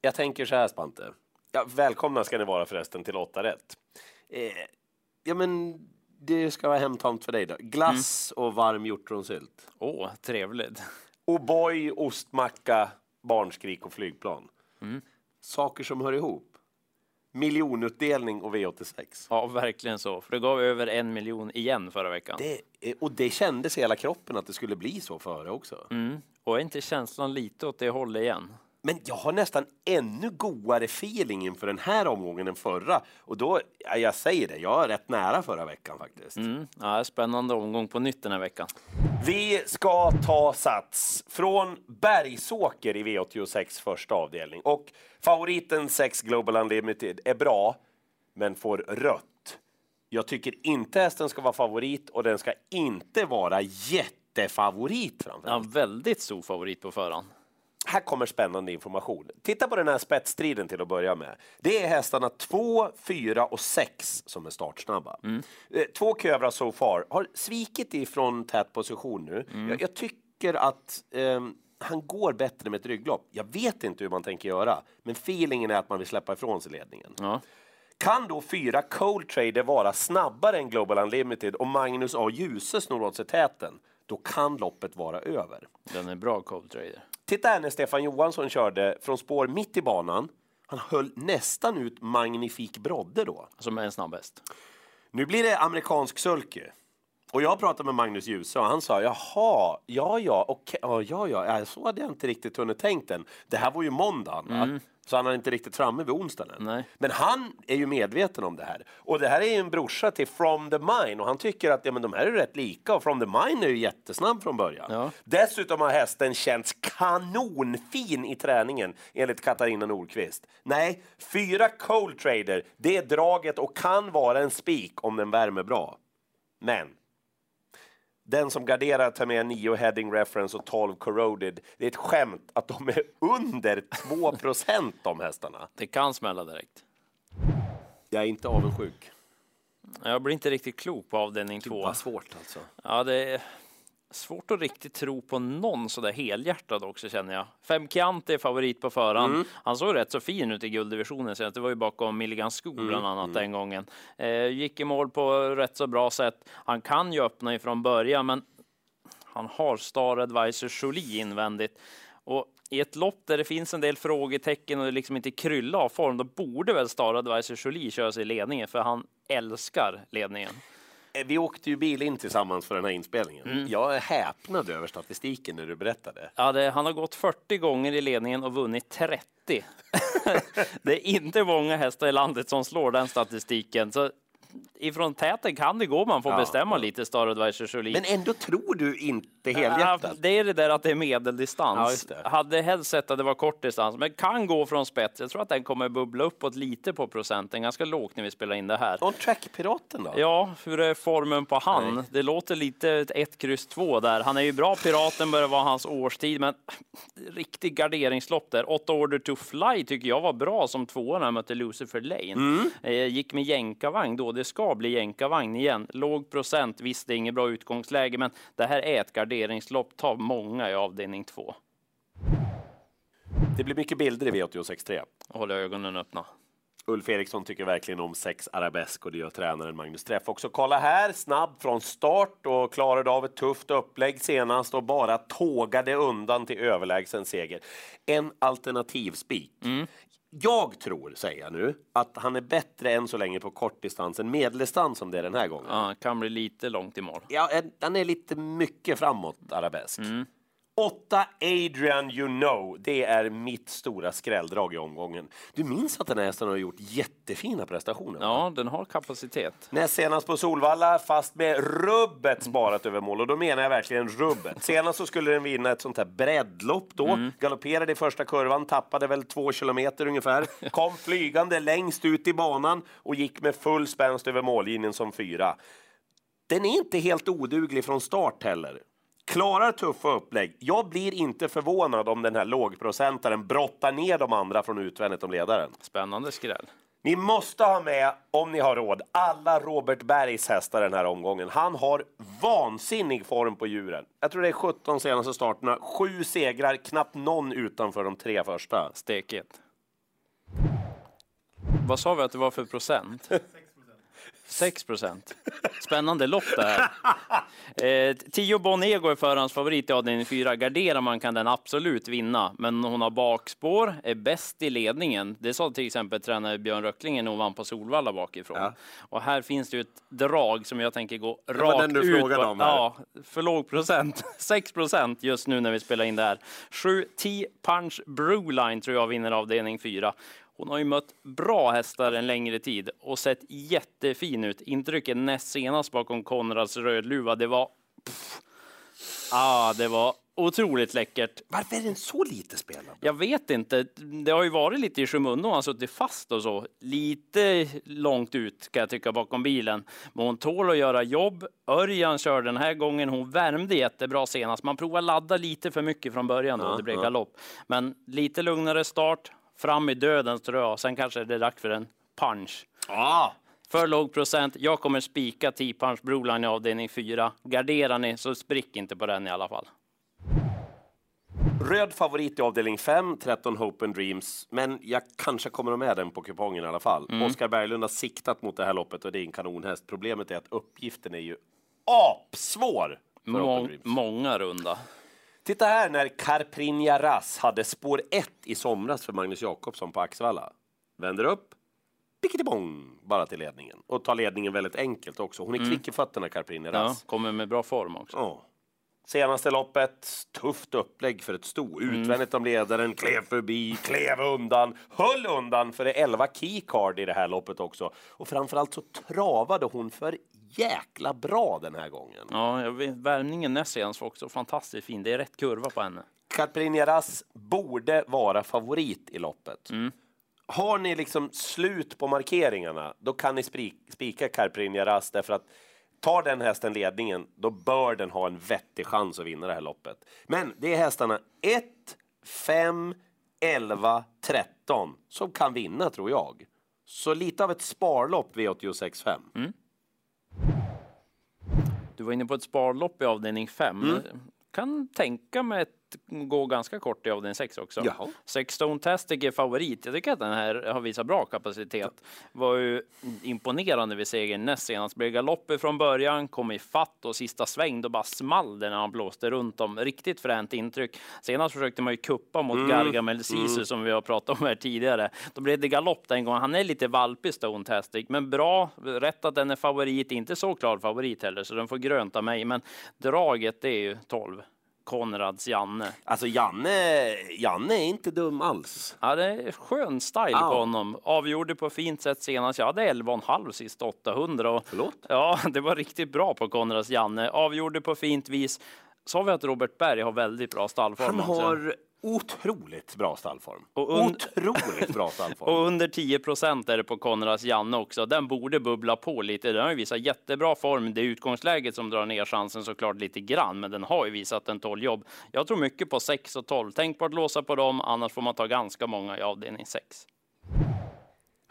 Jag tänker så här, Spante. Ja, välkomna ska ni vara förresten till 8 rätt. Eh, ja, men det ska vara hemtamt för dig då. Glass och varm hjortronsylt. Åh, trevligt. O'boy, ostmacka, barnskrik och flygplan. Saker som hör ihop. Miljonutdelning och V86. Ja, verkligen så. För det gav över en miljon igen förra veckan. Det, och det kändes i hela kroppen att det skulle bli så före också. Mm. Och är inte känslan lite åt det hållet igen? Men jag har nästan ännu godare feeling inför den här omgången än förra. Och då, ja, jag säger det, jag är rätt nära förra veckan faktiskt. Mm. Ja, spännande omgång på nytt den här veckan. Vi ska ta sats från Bergsåker i V86 första avdelning. Och favoriten 6 Global Unlimited är bra, men får rött. Jag tycker inte hästen ska vara favorit och den ska inte vara jättefavorit Ja, väldigt stor favorit på förhand. Här kommer spännande information. Titta på den här spetsstriden till att börja med. Det är hästarna 2, 4 och 6 som är startsnabba. Eh, Två kövrar so far har svikit ifrån tät position nu. Jag, jag tycker att ehm, han går bättre med ett rygglopp. Jag vet inte hur man tänker göra, men feelingen är att man vill släppa ifrån sig ledningen. Ja. Kan då fyra Cold Trader vara snabbare än Global Unlimited och Magnus A. Djuse snor åt sig täten, då kan loppet vara över. Den är bra Cold Trader. Titta här när Stefan Johansson körde från spår mitt i banan. Han höll nästan ut Magnifik Brodde då. Som är en snabb häst. Nu blir det amerikansk sulky. Och jag pratade med Magnus Djuse och han sa jaha, ja ja, okej, ja ja, ja, ja, så hade jag inte riktigt hunnit tänkt den. Det här var ju måndagen va? Så han är inte riktigt framme vid onsdagen än. Men han är ju medveten om det här. Och det här är ju en brorsa till From the Mine och han tycker att ja, men de här är rätt lika och From the Mine är ju jättesnabb från början. Ja. Dessutom har hästen känts kanonfin i träningen enligt Katarina Nordqvist. Nej, fyra Cold Trader, det är draget och kan vara en spik om den värmer bra. Men den som garderar tar med 9 heading reference och 12 corroded. Det är ett skämt att de är under 2 procent de hästarna. Det kan smälla direkt. Jag är inte avundsjuk. Jag blir inte riktigt klok på avdelning två. Vad svårt alltså. Ja, det är svårt att riktigt tro på någon sådär helhjärtad också känner jag. Fem Chianti är favorit på förhand. Mm. Han såg rätt så fin ut i gulddivisionen så det var ju bakom Milligan Skog Mm, bland annat den gången. Eh, gick i mål på rätt så bra sätt. Han kan ju öppna ifrån början, men han har Star Advisor Jolie invändigt. Och i ett lopp där det finns en del frågetecken och det liksom inte kryllar av form, då borde väl Star Advisor Jolie köra sig i ledningen, för han älskar ledningen. Eh, Vi åkte ju bil in tillsammans för den här inspelningen. Jag är häpnad över statistiken när du berättade. Ja, det, han har gått 40 gånger i ledningen och vunnit 30. det är inte många hästar i landet som slår den statistiken. Så ifrån täten kan det gå, man får Ja, bestämma ja. lite Star Advisor Jolie. Men ändå tror du inte Ja, helhjärtat. det är det där att det är Ja, medeldistans. just det. Hade helst sett att det var kort distans, men kan gå från spets. Jag tror att den kommer bubbla uppåt lite på procenten, ganska lågt när vi spelar in det här. On track-piraten då? Ja, hur är formen på han? Nej. Det låter lite ett 1, kryss 2 där. Han är ju bra, Piraten börjar vara hans årstid, men riktig garderingslopp där. 8 Order to Fly tycker jag var bra som tvåa när han mötte Lucifer Lane. Eh, gick med jänkarvagn då, det ska bli jänkarvagn igen. Låg procent, visst det är inget bra utgångsläge, men det här är ett garderingslopp. Ta många i avdelning 2. Det blir mycket bilder i V86.3. Håller ögonen öppna. Ulf Eriksson tycker verkligen om sex arabesk och det gör tränaren Magnus Träff också. Kolla här, snabb från start och klarade av ett tufft upplägg senast och bara tågade undan till överlägsen seger. En alternativ spik. Jag tror, säger jag nu, att han är bättre än så länge på kortdistans än medeldistans som det är den här gången. Ja, kan bli lite långt i mål. Ja, en- han är lite mycket framåt, arabesk. Åtta Adrian You Know, det är mitt stora skrälldrag i omgången. Du minns att den här hästen har gjort jättefina prestationer? va? Ja, den har kapacitet. Näst senast på Solvalla, fast med rubbet sparat över mål. Och då menar jag verkligen rubbet. Senast så skulle den vinna ett sånt här breddlopp då. Galopperade i första kurvan, tappade väl två kilometer ungefär. Kom flygande längst ut i banan och gick med full spänst över mållinjen som fyra. Den är inte helt oduglig från start heller. Klarar tuffa upplägg. Jag blir inte förvånad om den här lågprocentaren brottar ner de andra från utvändigt om ledaren. Spännande skräll. Ni måste ha med, om ni har råd, alla Robert Bergs hästar den här omgången. Han har vansinnig form på djuren. Jag tror det är 17 senaste starterna, sju segrar, knappt någon utanför de tre första. Stekigt. Vad sa vi att det var för procent? 6 procent. Spännande lopp det här. Eh, tio Bonego är förhandsfavorit i avdelning 4. Garderar man kan den absolut vinna, men hon har bakspår, är bäst i ledningen. Det sa till exempel tränare Björn Röckling när hon vann på Solvalla bakifrån. Ja. Och här finns det ju ett drag som jag tänker gå var rakt den du ut. på- om här. Ja, för låg procent. 6 procent just nu när vi spelar in det här. 7 T Punch Brewline tror jag vinner avdelning 4. Hon har ju mött bra hästar en längre tid och sett jättefin ut. Intrycket näst senast bakom Konrads Rödluva, det var... Pff, ah, det var otroligt läckert. Varför är den så lite spelad? Jag vet inte. Det har ju varit lite i skymundan. Hon har suttit fast och så. Lite långt ut kan jag tycka bakom bilen. Men hon tål att göra jobb. Örjan kör den här gången. Hon värmde jättebra senast. Man provar ladda lite för mycket från början då. Ja, det blev ja. galopp. Men lite lugnare start. Fram i döden tror jag. Sen kanske det är dags för en punch. Ja, För låg procent. Jag kommer spika 10 punch Broline i avdelning 4. Garderar ni så sprick inte på den i alla fall. Röd favorit i avdelning 5, 13 Hope and Dreams. Men jag kanske kommer med den på kupongen i alla fall. Mm. Oskar Berglund har siktat mot det här loppet och det är en kanonhäst. Problemet är att uppgiften är ju apsvår Må- många runda. Titta här när Carprinja Rass hade spår 1 i somras för Magnus Jakobsson på Axevalla. Vänder upp, picketibong, bara till ledningen. Och tar ledningen väldigt enkelt också. Hon är kvick i fötterna, Carprinja Ja, Rass. kommer med bra form också. Ja. Senaste loppet, tufft upplägg för ett sto. Utvändigt om ledaren, klev förbi, klev undan, höll undan för det är 11 keycard i det här loppet också. Och framförallt så travade hon för jäkla bra den här gången. Ja, vet, värmningen näst senast var också fantastiskt fin. Det är rätt kurva på henne. Carprinja Rass borde vara favorit i loppet. Mm. Har ni liksom slut på markeringarna, då kan ni spika Carprinja Rass därför att tar den hästen ledningen, då bör den ha en vettig chans att vinna det här loppet. Men det är hästarna 1, 5, 11, 13 som kan vinna tror jag. Så lite av ett sparlopp V86.5. Mm. Du var inne på ett sparlopp i avdelning 5. Mm. Kan tänka mig att gå ganska kort i avdelning 6 också. Jaha. Sexstone Tastic är favorit. Jag tycker att den här har visat bra kapacitet. Var ju imponerande vid segern näst senast. Blev galopp från början, kom i fatt och sista sväng då bara small det när han blåste runt om. Riktigt fränt intryck. Senast försökte man ju kuppa mot Gargamel Sisu som vi har pratat om här tidigare. Då blev det galopp den gången. Han är lite valpig Stone Tastic, men bra. Rätt att den är favorit, inte så klar favorit heller, så den får grönt av mig. Men draget det är ju 12. Konrads Janne. Alltså Janne, Janne är inte dum alls. Ja, det är skön style Ja. på honom. Avgjorde på fint sätt senast. Jag hade 11,5 sist 800. Och, Förlåt? ja, det var riktigt bra på Konrads Janne. Avgjorde på fint vis. Sa vi att Robert Berg har väldigt bra stallform Han har otroligt bra stallform. Och Otroligt bra stallform. Och under 10 procent är det på Konrads Janne också. Den borde bubbla på lite. Den har ju visat jättebra form. Det är utgångsläget som drar ner chansen såklart lite grann, men den har ju visat en 12 jobb. Jag tror mycket på 6 och 12. Tänk på att låsa på dem, annars får man ta ganska många i avdelning 6.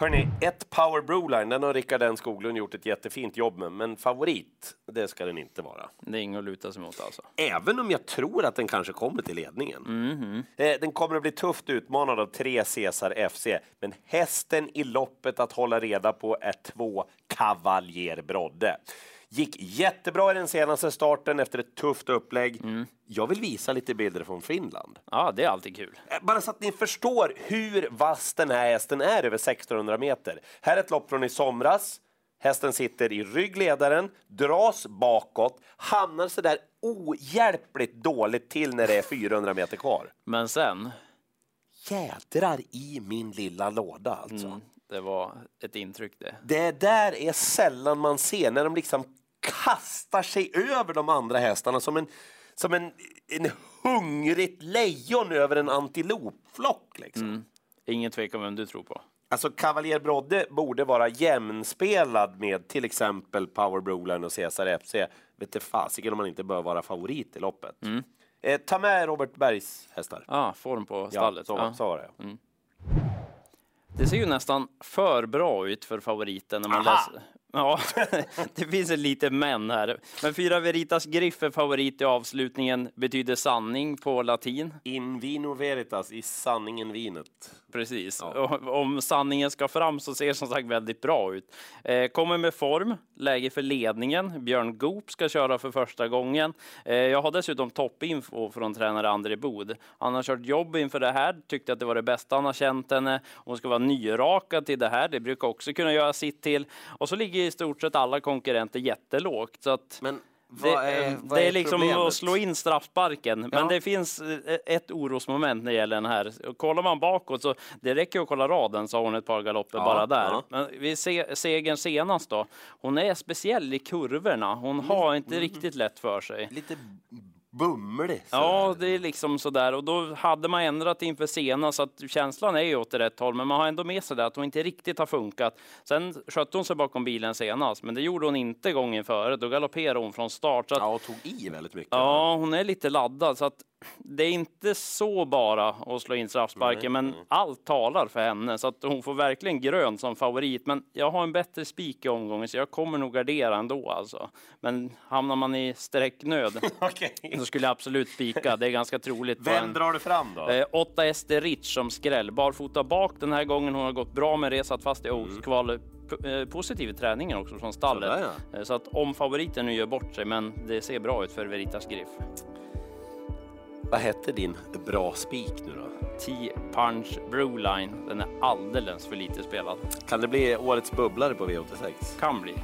Hörni, ett Power Broline, den har Rickard N Skoglund gjort ett jättefint jobb med, men favorit, det ska den inte vara. Det är inget att luta sig mot alltså. Även om jag tror att den kanske kommer till ledningen. Eh, Den kommer att bli tufft utmanad av tre Cesar FC, men hästen i loppet att hålla reda på är två Cavalier Brodde. Gick jättebra i den senaste starten efter ett tufft upplägg. Jag vill visa lite bilder från Finland. Ja, det är alltid kul. Eh, Bara så att ni förstår hur vass den här hästen är över 1600 meter. Här är ett lopp från i somras. Hästen sitter i ryggledaren, dras bakåt, hamnar så där ohjälpligt dåligt till när det är 400 meter kvar. Men sen, Jädrar i min lilla låda alltså. mm, det var ett intryck det. Det där är sällan man ser, när de liksom kastar sig över de andra hästarna som en, som en, en hungrigt lejon över en antilopflock. Liksom. Ingen tvekan vem du tror på. Alltså Cavalier Brodde borde vara jämnspelad med till exempel Power Broline och Cesar FC. Vet du fasiken om man inte bör vara favorit i loppet. Eh, ta med Robert Bergs hästar. Ah, form på stallet. så, Ja. så var det. Det ser ju nästan för bra ut för favoriten när man Aha! läser. Ja, det finns ett litet men här. Men fyra Veritas Griff är favorit i avslutningen, betyder sanning på latin. In vino veritas, i sanningen vinet. Precis. Och Om sanningen ska fram så ser det som sagt väldigt bra ut. Eh, kommer med form, läge för ledningen. Björn Goop ska köra för första gången. Eh, jag har dessutom toppinfo från tränare André Bod. Han har kört jobb inför det här, tyckte att det var det bästa han har känt henne. Hon ska vara nyrakad till det här, det brukar också kunna göra sitt till. Och så ligger i stort sett alla konkurrenter jättelågt. Så att Men det, är, vad det är är liksom problemet? att slå in straffsparken, Ja. men det finns eh, ett orosmoment när det gäller den här. Kollar man bakåt så det räcker att kolla raden så har hon ett par galopper Ja, bara där. ja. Men vi ser segern senast då. Hon är speciell i kurvorna. Hon har inte Mm. riktigt lätt för sig. Lite bumlig. så Ja, det är liksom sådär. Och då hade man ändrat inför senast, så att känslan är ju åt rätt håll. Men man har ändå med sig det att hon inte riktigt har funkat. Sen skötte hon sig bakom bilen senast, men det gjorde hon inte gången före. Då galopperade hon från start. Så att, Ja, och tog i väldigt mycket. Ja, hon är lite laddad så att det är inte så bara att slå in straffsparken, men allt talar för henne så att hon får verkligen grön som favorit. Men jag har en bättre spik i omgången så jag kommer nog gardera ändå alltså. Men hamnar man i sträcknöd Okej. så skulle jag absolut spika. Det är ganska troligt. Vem en- drar du fram då? Eh, 8 Ester Rich som skräll. Barfota bak den här gången. Hon har gått bra med det, satt fast i Oaks-kval. P- eh, Positiv i träningen också från stallet. Sådär, Eh, Så att om favoriten nu gör bort sig, men det ser bra ut för Veritas Griff. Vad hette din bra spik nu då? T-Punch Brewline. Den är alldeles för lite spelad. Kan det bli årets bubblare på V86? Kan bli.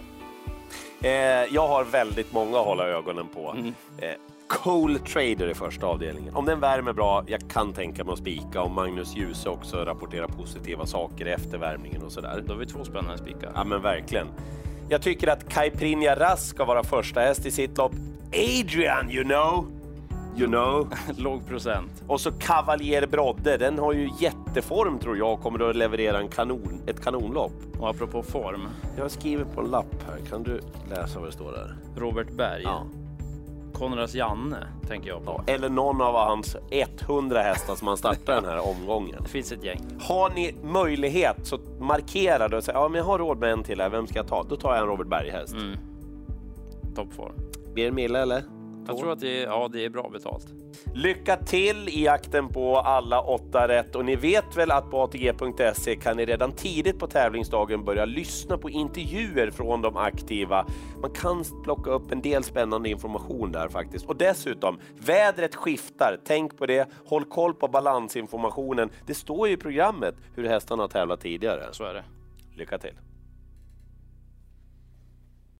Eh, jag har väldigt många att hålla ögonen på. Eh, Coal Trader i första avdelningen. Om den värmer bra, jag kan tänka mig att spika. Om Magnus Djuse också rapporterar positiva saker efter värmningen och sådär. Då har vi två spännande spikar. Ja men verkligen. Jag tycker att Caipirinha Ras ska vara första häst i sitt lopp. Adrian, you know! You know. Låg procent. Och så Cavalier Brodde, den har ju jätteform tror jag och kommer att leverera en kanon, ett kanonlopp. Och apropå form, Jag skriver på en lapp här, kan du läsa vad det står där? Robert Berg. Ja. Konrads Janne tänker jag på. Eller någon av hans 100 hästar som han startar den här omgången. Det finns ett gäng. Har ni möjlighet så markera det och säg ja men jag har råd med en till här, vem ska jag ta? Då tar jag en Robert Berg-häst. Mm. Toppform. Blir det mille eller? Jag tror att det är, ja, det är bra betalt. Lycka till i jakten på alla åtta rätt och ni vet väl att på ATG.se kan ni redan tidigt på tävlingsdagen börja lyssna på intervjuer från de aktiva. Man kan plocka upp en del spännande information där faktiskt. Och dessutom, vädret skiftar. Tänk på det. Håll koll på balansinformationen. Det står ju i programmet hur hästarna har tävlat tidigare. Så är det. Lycka till!